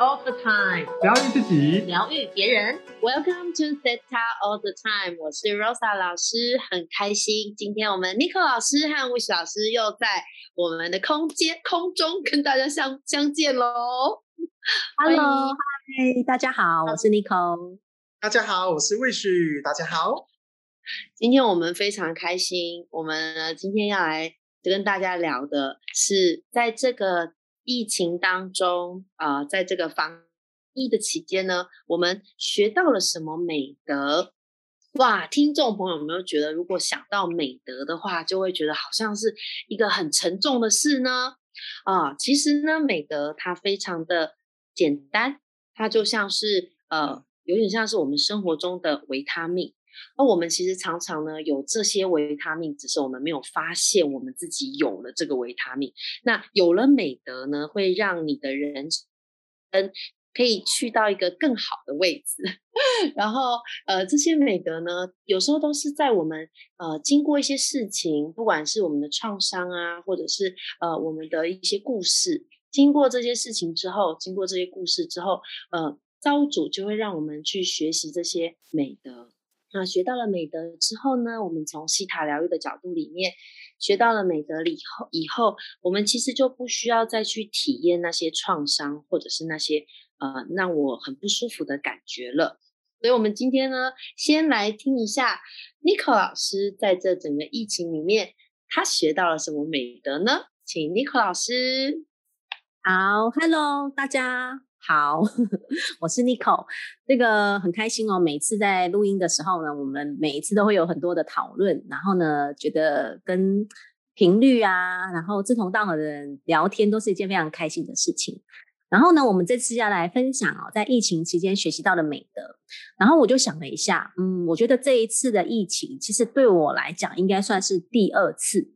all the time，疗愈自己，疗愈别人。Welcome to Theta all the time，我是 Rosa 老师，很开心，今天我们 Nico 老师和 Wish 老师又在我们的空间空中跟大家相相见喽。Hello，嗨，大家好，我是 Nico。大家好，我是 Wish，大家好。今天我们非常开心，我们呢今天要来跟大家聊的是，在这个疫情当中啊、在这个防疫的期间呢，我们学到了什么美德？哇，听众朋友有没有觉得，如果想到美德的话，就会觉得好像是一个很沉重的事呢？啊，其实呢，美德它非常的简单，它就像是呃，有点像是我们生活中的维他命。而我们其实常常呢有这些维他命，只是我们没有发现我们自己有了这个维他命。那有了美德呢，会让你的人生可以去到一个更好的位置。然后呃，这些美德呢，有时候都是在我们呃经过一些事情，不管是我们的创伤啊，或者是呃我们的一些故事，经过这些事情之后，经过这些故事之后，呃，造物主就会让我们去学习这些美德。那学到了美德之后呢，我们从西塔疗愈的角度里面学到了美德以后，以后我们其实就不需要再去体验那些创伤或者是那些呃让我很不舒服的感觉了。所以，我们今天呢，先来听一下 Nico 老师在这整个疫情里面，他学到了什么美德呢？请 Nico 老师。好，Hello，大家好，我是 Nico。这个很开心哦，每次在录音的时候呢，我们每一次都会有很多的讨论，然后呢，觉得跟频率啊，然后志同道合的人聊天，都是一件非常开心的事情。然后呢，我们这次要来分享哦，在疫情期间学习到的美德。然后我就想了一下，嗯，我觉得这一次的疫情，其实对我来讲，应该算是第二次。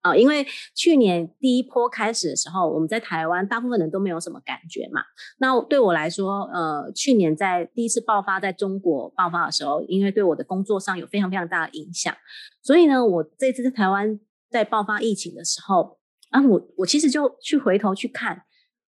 啊、因为去年第一波开始的时候，我们在台湾大部分人都没有什么感觉嘛。那对我来说，呃，去年在第一次爆发在中国爆发的时候，因为对我的工作上有非常非常大的影响，所以呢，我这次在台湾在爆发疫情的时候，啊，我我其实就去回头去看，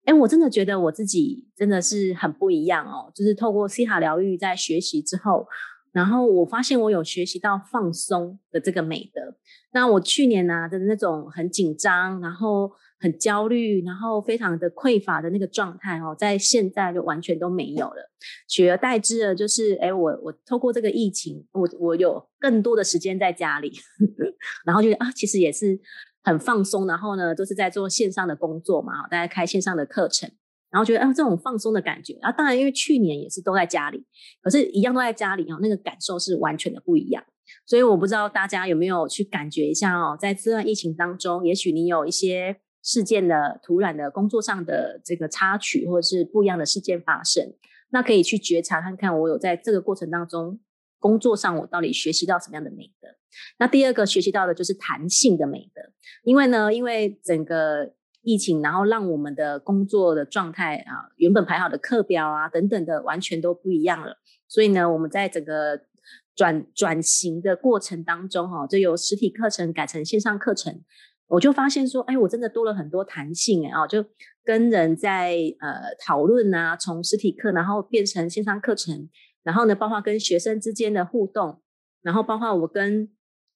哎，我真的觉得我自己真的是很不一样哦，就是透过西塔疗愈在学习之后。然后我发现我有学习到放松的这个美德。那我去年呢、的那种很紧张，然后很焦虑，然后非常的匮乏的那个状态哦，在现在就完全都没有了，取而代之的就是，哎，我我透过这个疫情，我我有更多的时间在家里，然后就啊，其实也是很放松，然后呢，都是在做线上的工作嘛，大家开线上的课程。然后觉得啊，这种放松的感觉啊，当然因为去年也是都在家里，可是一样都在家里哦，那个感受是完全的不一样。所以我不知道大家有没有去感觉一下哦，在这段疫情当中，也许你有一些事件的突然的工作上的这个插曲，或者是不一样的事件发生，那可以去觉察看看，我有在这个过程当中工作上我到底学习到什么样的美德。那第二个学习到的就是弹性的美德，因为呢，因为整个疫情，然后让我们的工作的状态啊，原本排好的课表啊等等的，完全都不一样了。所以呢，我们在整个转转型的过程当中，哈，就由实体课程改成线上课程，我就发现说，哎，我真的多了很多弹性，哎，哦，就跟人在呃讨论啊，从实体课然后变成线上课程，然后呢，包括跟学生之间的互动，然后包括我跟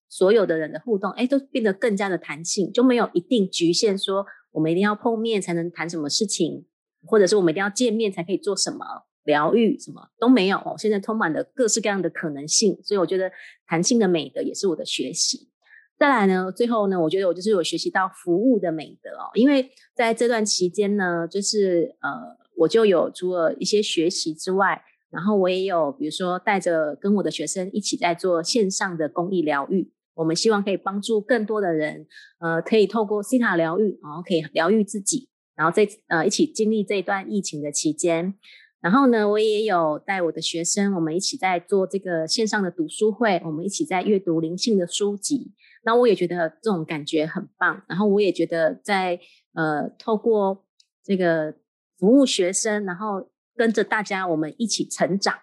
所有的人的互动，哎，都变得更加的弹性，就没有一定局限说。我们一定要碰面才能谈什么事情，或者是我们一定要见面才可以做什么疗愈，什么都没有哦。现在充满了各式各样的可能性，所以我觉得弹性的美德也是我的学习。再来呢，最后呢，我觉得我就是有学习到服务的美德哦，因为在这段期间呢，就是呃，我就有除了一些学习之外，然后我也有比如说带着跟我的学生一起在做线上的公益疗愈。我们希望可以帮助更多的人，呃，可以透过西塔疗愈，然后可以疗愈自己，然后这呃一起经历这段疫情的期间。然后呢，我也有带我的学生，我们一起在做这个线上的读书会，我们一起在阅读灵性的书籍。那我也觉得这种感觉很棒。然后我也觉得在呃透过这个服务学生，然后跟着大家我们一起成长。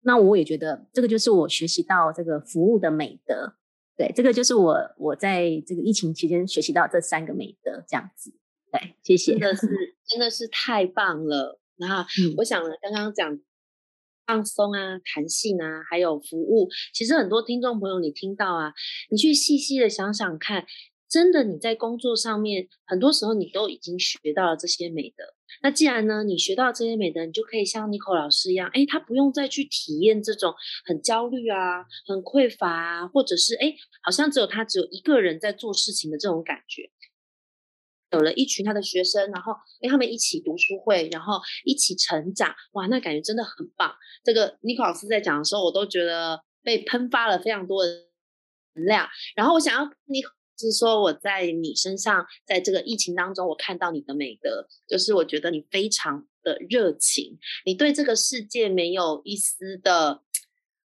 那我也觉得这个就是我学习到这个服务的美德。对，这个就是我我在这个疫情期间学习到这三个美德，这样子。对，谢谢。真的是 真的是太棒了。然后我想呢，刚刚讲放松啊、弹性啊，还有服务，其实很多听众朋友你听到啊，你去细细的想想看，真的你在工作上面，很多时候你都已经学到了这些美德。那既然呢，你学到这些美德，你就可以像 n i c o 老师一样，哎，他不用再去体验这种很焦虑啊、很匮乏啊，或者是哎，好像只有他只有一个人在做事情的这种感觉。有了一群他的学生，然后哎，他们一起读书会，然后一起成长，哇，那感觉真的很棒。这个 n i c o 老师在讲的时候，我都觉得被喷发了非常多的能量。然后我想要你。是说我在你身上，在这个疫情当中，我看到你的美德，就是我觉得你非常的热情，你对这个世界没有一丝的，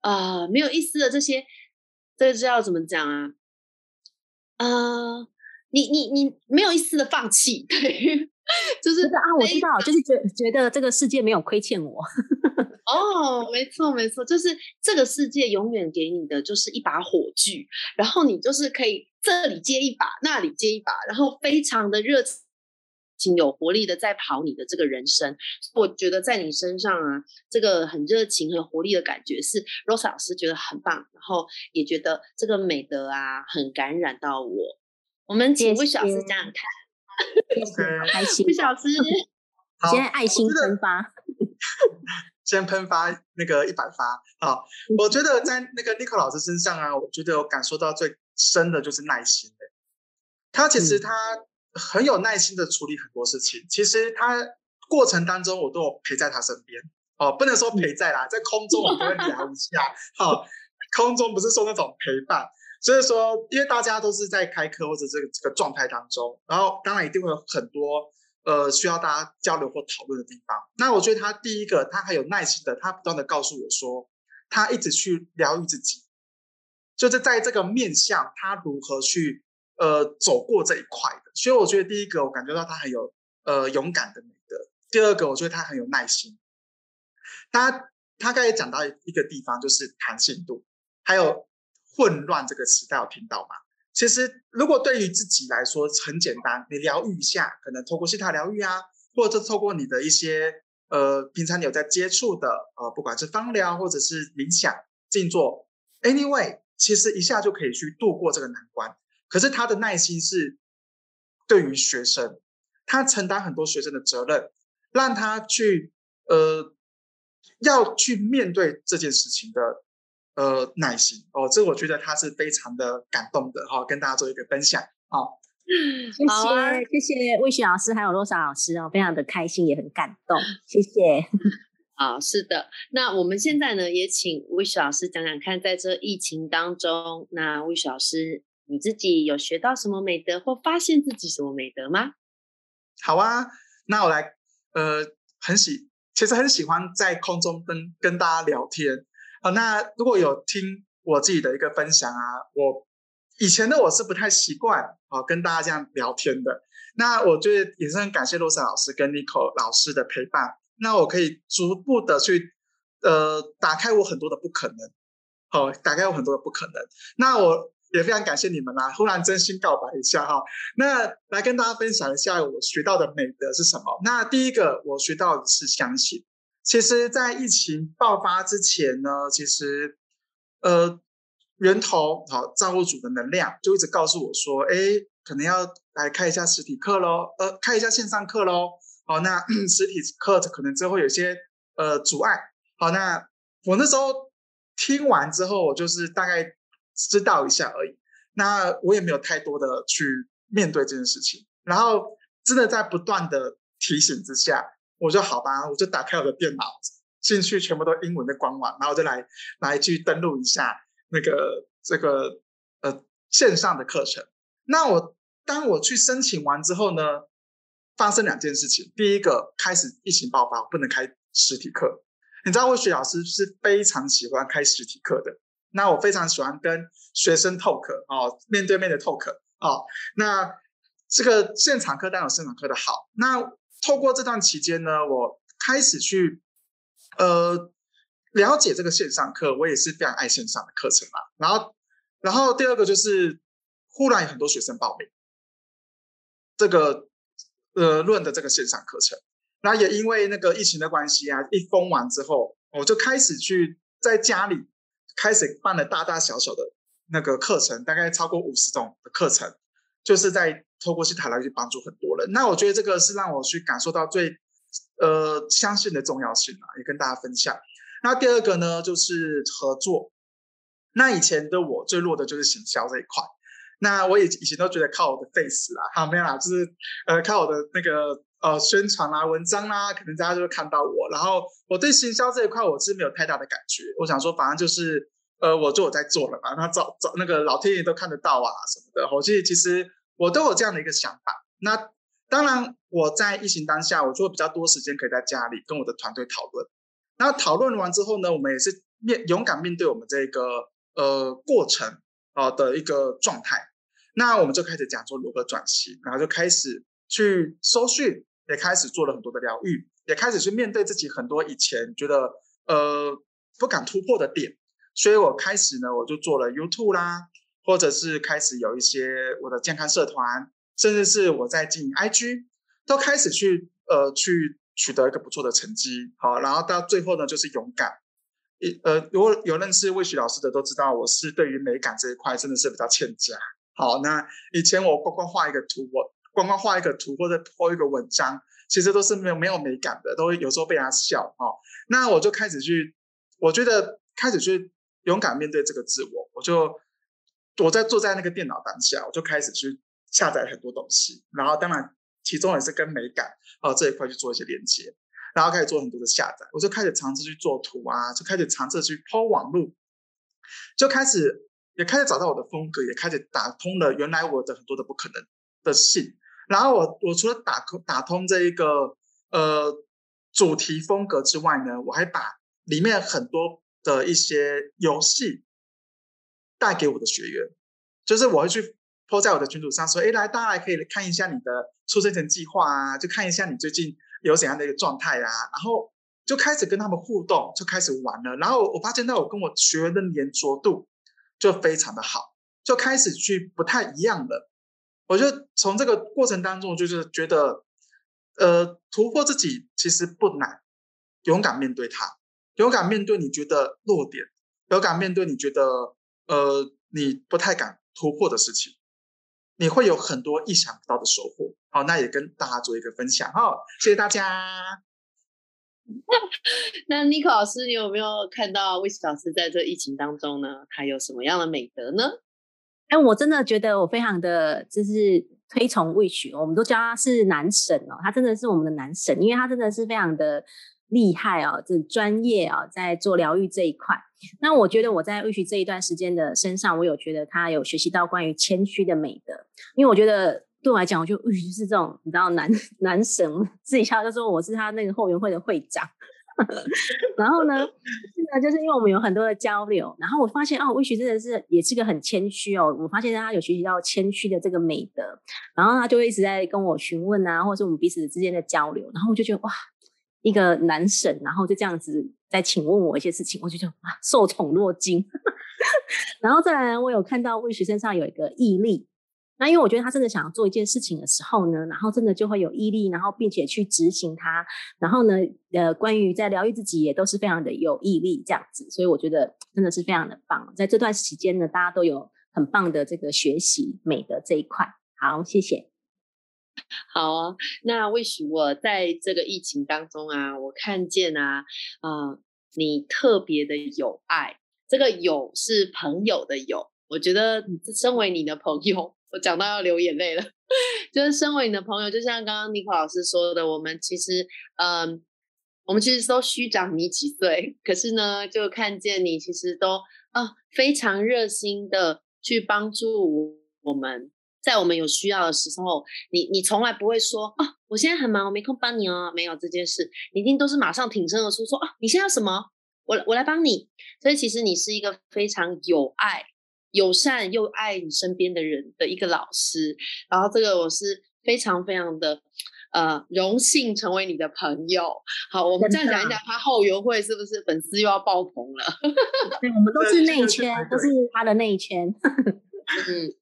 啊，没有一丝的这些，这个是要怎么讲啊？呃，你你你没有一丝的放弃，对，就是啊，我知道，就是觉觉得这个世界没有亏欠我。哦，没错没错，就是这个世界永远给你的就是一把火炬，然后你就是可以这里接一把，那里接一把，然后非常的热情、有活力的在跑你的这个人生。我觉得在你身上啊，这个很热情、很活力的感觉是 Rose 老师觉得很棒，然后也觉得这个美德啊很感染到我。我们请魏小师讲讲看，开心。魏小师，现在爱心喷发。先喷发那个一百发啊！我觉得在那个 Nico 老师身上啊，我觉得我感受到最深的就是耐心的。他其实他很有耐心的处理很多事情。其实他过程当中我都有陪在他身边哦，不能说陪在啦，在空中我都会聊一下。好，空中不是说那种陪伴，所以说因为大家都是在开课或者这个这个状态当中，然后当然一定会有很多。呃，需要大家交流或讨论的地方。那我觉得他第一个，他很有耐心的，他不断的告诉我说，他一直去疗愈自己，就是在这个面向，他如何去呃走过这一块的。所以我觉得第一个，我感觉到他很有呃勇敢的美德。第二个，我觉得他很有耐心。他他刚才讲到一个地方，就是弹性度，还有混乱这个词，大家有听到吗？其实，如果对于自己来说很简单，你疗愈一下，可能透过西塔疗愈啊，或者透过你的一些呃平常有在接触的呃，不管是芳疗或者是冥想、静坐，anyway，其实一下就可以去度过这个难关。可是他的耐心是对于学生，他承担很多学生的责任，让他去呃要去面对这件事情的。呃，耐心哦，这我觉得他是非常的感动的哈，跟大家做一个分享啊。谢谢谢谢魏雪老师还有罗莎老师哦，非常的开心也很感动，谢谢。啊，是的，那我们现在呢也请魏雪老师讲讲看，在这疫情当中，那魏雪老师你自己有学到什么美德或发现自己什么美德吗？好啊，那我来呃，很喜，其实很喜欢在空中跟跟大家聊天。好，那如果有听我自己的一个分享啊，我以前的我是不太习惯啊跟大家这样聊天的。那我觉得也是很感谢洛莎老师跟 Nico 老师的陪伴，那我可以逐步的去呃打开我很多的不可能，好，打开我很多的不可能。那我也非常感谢你们啦，忽然真心告白一下哈。那来跟大家分享一下我学到的美德是什么？那第一个我学到的是相信。其实，在疫情爆发之前呢，其实，呃，源头好造物主的能量就一直告诉我说，哎，可能要来开一下实体课喽，呃，开一下线上课喽。好，那 实体课可能之后有些呃阻碍。好，那我那时候听完之后，我就是大概知道一下而已。那我也没有太多的去面对这件事情。然后，真的在不断的提醒之下。我说好吧，我就打开我的电脑，进去全部都英文的官网，然后就来来去登录一下那个这个呃线上的课程。那我当我去申请完之后呢，发生两件事情。第一个，开始疫情爆发，不能开实体课。你知道，魏雪老师是非常喜欢开实体课的。那我非常喜欢跟学生 talk 哦，面对面的 talk 哦。那这个现场课当然有现场课的好。那透过这段期间呢，我开始去呃了解这个线上课，我也是非常爱线上的课程嘛。然后，然后第二个就是忽然有很多学生报名这个呃论的这个线上课程。那也因为那个疫情的关系啊，一封完之后，我就开始去在家里开始办了大大小小的那个课程，大概超过五十种的课程，就是在透过去台来去帮助很多人。那我觉得这个是让我去感受到最呃相信的重要性啊，也跟大家分享。那第二个呢，就是合作。那以前的我最弱的就是行销这一块。那我以以前都觉得靠我的 face 啦，好没有啦，就是呃靠我的那个呃宣传啦、文章啦，可能大家就会看到我。然后我对行销这一块我是没有太大的感觉。我想说，反正就是呃我做我在做了嘛，那找找那个老天爷都看得到啊什么的。我其实其实我都有这样的一个想法。那当然我在疫情当下，我就会比较多时间可以在家里跟我的团队讨论。那讨论完之后呢，我们也是面勇敢面对我们这个呃过程啊的一个状态。那我们就开始讲说如何转型，然后就开始去搜讯，也开始做了很多的疗愈，也开始去面对自己很多以前觉得呃不敢突破的点，所以我开始呢，我就做了 YouTube 啦，或者是开始有一些我的健康社团，甚至是我在经营 IG，都开始去呃去取得一个不错的成绩，好，然后到最后呢，就是勇敢，一呃如果有认识魏许老师的都知道，我是对于美感这一块真的是比较欠佳。好，那以前我光光画一个图，我光光画一个图或者抛一个文章，其实都是没有没有美感的，都会有时候被人家笑哈。那我就开始去，我觉得开始去勇敢面对这个自我，我就我在坐在那个电脑当下，我就开始去下载很多东西，然后当然其中也是跟美感啊这一块去做一些连接，然后开始做很多的下载，我就开始尝试去做图啊，就开始尝试去抛网路，就开始。也开始找到我的风格，也开始打通了原来我的很多的不可能的信。然后我我除了打打通这一个呃主题风格之外呢，我还把里面很多的一些游戏带给我的学员，就是我会去抛在我的群组上说：“哎，来大家来可以看一下你的出生前计划啊，就看一下你最近有怎样的一个状态啊。”然后就开始跟他们互动，就开始玩了。然后我发现到我跟我学员的粘着度。就非常的好，就开始去不太一样了。我就从这个过程当中，就是觉得，呃，突破自己其实不难，勇敢面对它，勇敢面对你觉得弱点，勇敢面对你觉得呃你不太敢突破的事情，你会有很多意想不到的收获。好，那也跟大家做一个分享哈，谢谢大家。那 n i c o 老师，你有没有看到 w i s 老师在这疫情当中呢？他有什么样的美德呢？哎，我真的觉得我非常的就是推崇 w i s 我们都叫他是男神哦，他真的是我们的男神，因为他真的是非常的厉害哦，这专业啊，在做疗愈这一块。那我觉得我在 w i s 这一段时间的身上，我有觉得他有学习到关于谦虚的美德，因为我觉得。对我来讲，我就就是这种，你知道，男 男神自己笑就说我是他那个后援会的会长。然后呢，现在就是因为我们有很多的交流，然后我发现哦，魏徐真的是也是个很谦虚哦。我发现他有学习到谦虚的这个美德，然后他就一直在跟我询问啊，或者是我们彼此之间的交流，然后我就觉得哇，一个男神，然后就这样子在请问我一些事情，我就觉得哇，受宠若惊。然后再来，我有看到魏徐身上有一个毅力。那因为我觉得他真的想要做一件事情的时候呢，然后真的就会有毅力，然后并且去执行它，然后呢，呃，关于在疗愈自己也都是非常的有毅力这样子，所以我觉得真的是非常的棒。在这段时间呢，大家都有很棒的这个学习美的这一块。好，谢谢。好啊，那为什么在这个疫情当中啊，我看见啊，啊，你特别的有爱，这个有是朋友的有，我觉得身为你的朋友。我讲到要流眼泪了，就是身为你的朋友，就像刚刚尼克老师说的，我们其实，嗯，我们其实都虚长你几岁，可是呢，就看见你其实都啊非常热心的去帮助我们，在我们有需要的时候，你你从来不会说啊，我现在很忙，我没空帮你哦，没有这件事，你一定都是马上挺身而出说啊，你现在要什么，我我来帮你，所以其实你是一个非常有爱。友善又爱你身边的人的一个老师，然后这个我是非常非常的呃荣幸成为你的朋友。好，我们这样讲一讲，他后援会是不是粉丝又要爆棚了？对，我们都是内圈，都是他的内圈。嗯，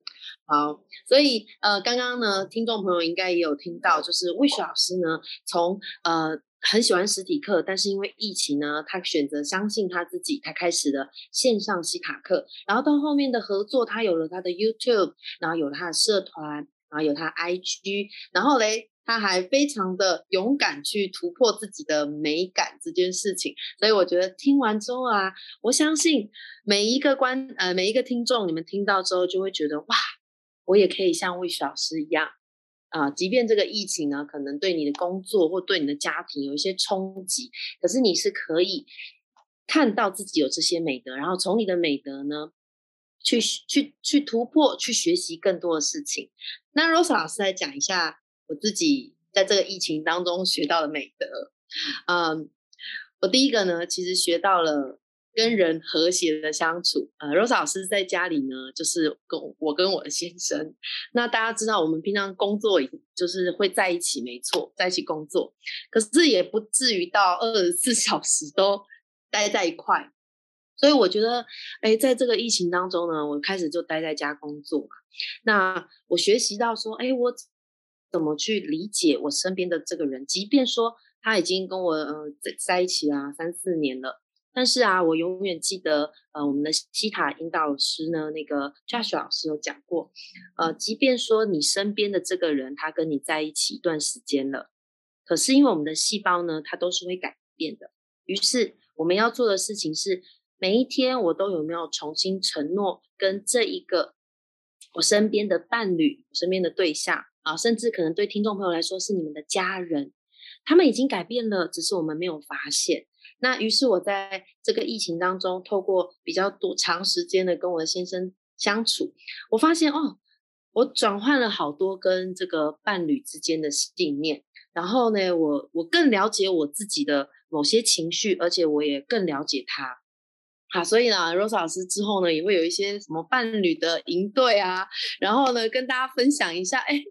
好，所以呃，刚刚呢，听众朋友应该也有听到，就是魏雪老师呢，从呃很喜欢实体课，但是因为疫情呢，他选择相信他自己，他开始了线上西卡课，然后到后面的合作，他有了他的 YouTube，然后有了他的社团，然后有他 IG，然后嘞，他还非常的勇敢去突破自己的美感这件事情，所以我觉得听完之后啊，我相信每一个观呃每一个听众，你们听到之后就会觉得哇。我也可以像魏老师一样，啊，即便这个疫情呢，可能对你的工作或对你的家庭有一些冲击，可是你是可以看到自己有这些美德，然后从你的美德呢，去去去突破，去学习更多的事情。那 Rose 老师来讲一下我自己在这个疫情当中学到的美德。嗯，我第一个呢，其实学到了。跟人和谐的相处，呃，Rose 老师在家里呢，就是跟我跟我的先生。那大家知道，我们平常工作就是会在一起，没错，在一起工作，可是也不至于到二十四 小时都待在一块。所以我觉得，哎，在这个疫情当中呢，我开始就待在家工作嘛。那我学习到说，哎，我怎么去理解我身边的这个人，即便说他已经跟我呃在在一起啊三四年了。但是啊，我永远记得，呃，我们的西塔引导师呢，那个 Josh 老师有讲过，呃，即便说你身边的这个人他跟你在一起一段时间了，可是因为我们的细胞呢，它都是会改变的。于是我们要做的事情是，每一天我都有没有重新承诺跟这一个我身边的伴侣、我身边的对象啊，甚至可能对听众朋友来说是你们的家人，他们已经改变了，只是我们没有发现。那于是我在这个疫情当中，透过比较多长时间的跟我的先生相处，我发现哦，我转换了好多跟这个伴侣之间的信念，然后呢，我我更了解我自己的某些情绪，而且我也更了解他。好，所以呢，Rose 老师之后呢，也会有一些什么伴侣的营队啊，然后呢，跟大家分享一下，哎，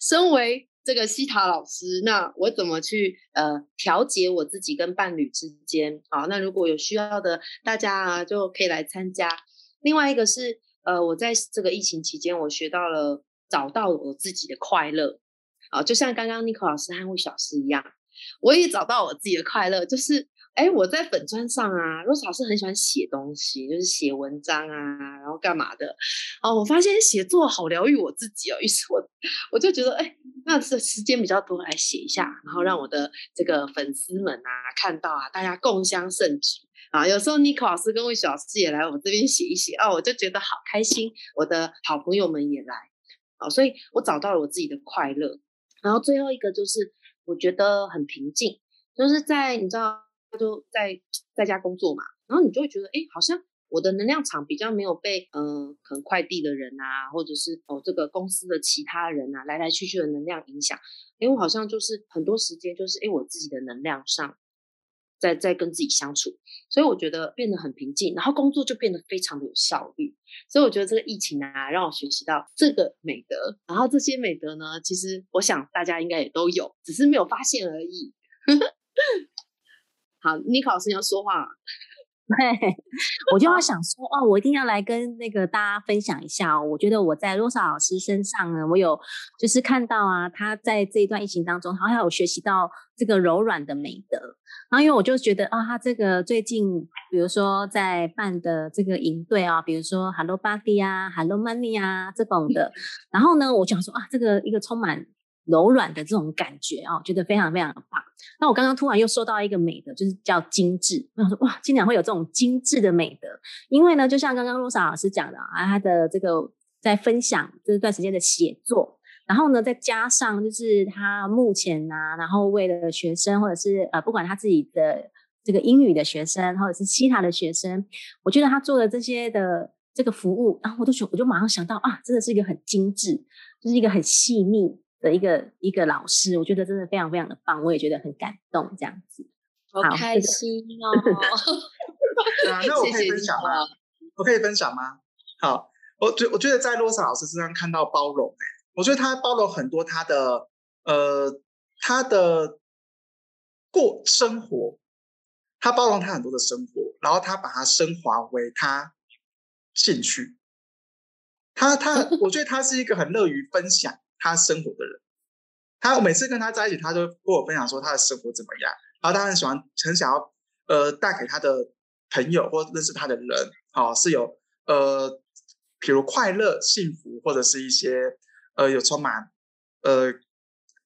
身为。这个西塔老师，那我怎么去呃调节我自己跟伴侣之间？好，那如果有需要的，大家啊就可以来参加。另外一个是呃，我在这个疫情期间，我学到了找到我自己的快乐。好，就像刚刚 n i c o 老师和魏小师一样，我也找到我自己的快乐，就是。哎，我在粉砖上啊，Rose 老师很喜欢写东西，就是写文章啊，然后干嘛的？哦，我发现写作好疗愈我自己哦，于是我我就觉得，哎，那这时间比较多，来写一下，然后让我的这个粉丝们啊看到啊，大家共襄盛举啊。有时候 Nico 老师跟魏小师也来我这边写一写哦，我就觉得好开心。我的好朋友们也来，啊，所以我找到了我自己的快乐。然后最后一个就是我觉得很平静，就是在你知道。就在在家工作嘛，然后你就会觉得，哎，好像我的能量场比较没有被，嗯，可能快递的人啊，或者是哦这个公司的其他人啊，来来去去的能量影响，哎，我好像就是很多时间就是，哎，我自己的能量上，在在跟自己相处，所以我觉得变得很平静，然后工作就变得非常的有效率，所以我觉得这个疫情啊，让我学习到这个美德，然后这些美德呢，其实我想大家应该也都有，只是没有发现而已。好，尼克老师要说话，对 我就要想说哦，我一定要来跟那个大家分享一下哦。我觉得我在罗莎老师身上呢，我有就是看到啊，他在这一段疫情当中，好像有学习到这个柔软的美德。然后因为我就觉得啊，他这个最近比如说在办的这个营队啊，比如说 Hello Body 啊，Hello Money 啊这种的，然后呢，我想说啊，这个一个充满。柔软的这种感觉啊，觉得非常非常的棒。那我刚刚突然又收到一个美德，就是叫精致。我想说，哇，竟然会有这种精致的美德。因为呢，就像刚刚露莎老师讲的啊，他的这个在分享这段时间的写作，然后呢，再加上就是他目前呢，然后为了学生或者是呃，不管他自己的这个英语的学生或者是其他的学生，我觉得他做的这些的这个服务，然后我都觉，我就马上想到啊，真的是一个很精致，就是一个很细腻。的一个一个老师，我觉得真的非常非常的棒，我也觉得很感动，这样子，好开心 哦！啊，那我可以分享吗？我可以分享吗？好，我觉我觉得在洛萨老师身上看到包容，哎，我觉得他包容很多他的呃他的过生活，他包容他很多的生活，然后他把它升华为他兴趣。他他，我觉得他是一个很乐于分享他生活的人。他每次跟他在一起，他都跟我分享说他的生活怎么样，然后他很喜欢，很想要呃带给他的朋友或认识他的人，哦，是有呃，比如快乐、幸福，或者是一些呃有充满呃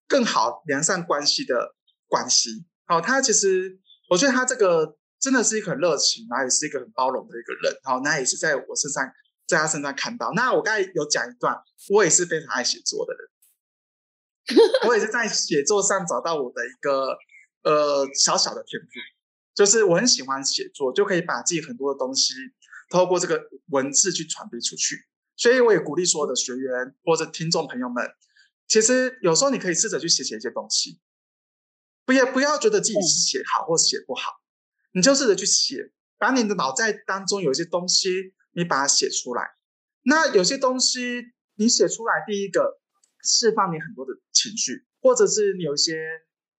更好良善关系的关系。好，他其实我觉得他这个真的是一个很热情，然后也是一个很包容的一个人。好，那也是在我身上，在他身上看到。那我刚才有讲一段，我也是非常爱写作的人。我也是在写作上找到我的一个呃小小的天赋，就是我很喜欢写作，就可以把自己很多的东西透过这个文字去传递出去。所以我也鼓励所有的学员或者听众朋友们，其实有时候你可以试着去写写一些东西，不要不要觉得自己是写好或写不好，你就试着去写，把你的脑袋当中有一些东西，你把它写出来。那有些东西你写出来，第一个。释放你很多的情绪，或者是你有一些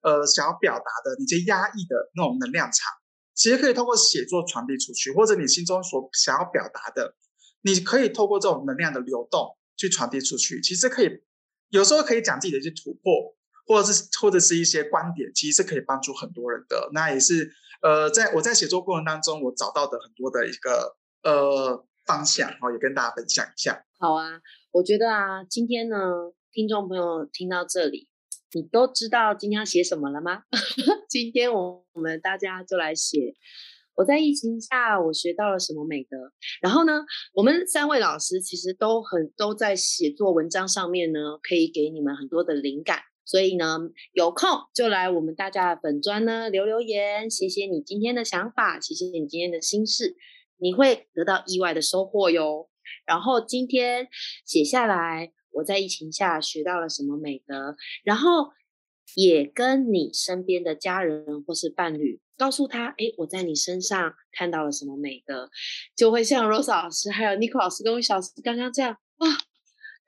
呃想要表达的、你一些压抑的那种能量场，其实可以透过写作传递出去，或者你心中所想要表达的，你可以透过这种能量的流动去传递出去。其实可以有时候可以讲自己的一些突破，或者是或者是一些观点，其实是可以帮助很多人的。那也是呃，在我在写作过程当中，我找到的很多的一个呃方向，然后也跟大家分享一下。好啊，我觉得啊，今天呢。听众朋友听到这里，你都知道今天要写什么了吗？今天我我们大家就来写我在疫情下我学到了什么美德。然后呢，我们三位老师其实都很都在写作文章上面呢，可以给你们很多的灵感。所以呢，有空就来我们大家的本专呢留留言，写写你今天的想法，写写你今天的心事，你会得到意外的收获哟。然后今天写下来。我在疫情下学到了什么美德，然后也跟你身边的家人或是伴侣告诉他，哎，我在你身上看到了什么美德，就会像 Rose 老师还有 Nico 老师跟小石刚刚这样，哇，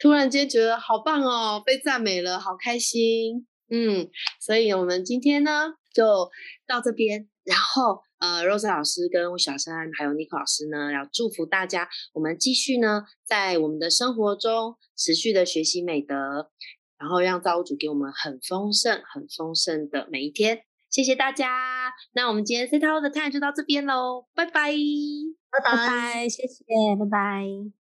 突然间觉得好棒哦，被赞美了，好开心，嗯，所以我们今天呢就到这边，然后。呃，Rose 老师跟小山还有 Nico 老师呢，要祝福大家，我们继续呢，在我们的生活中持续的学习美德，然后让造物主给我们很丰盛、很丰盛的每一天。谢谢大家，那我们今天 C 套的 time 就到这边喽，拜拜，拜拜，谢谢，拜拜。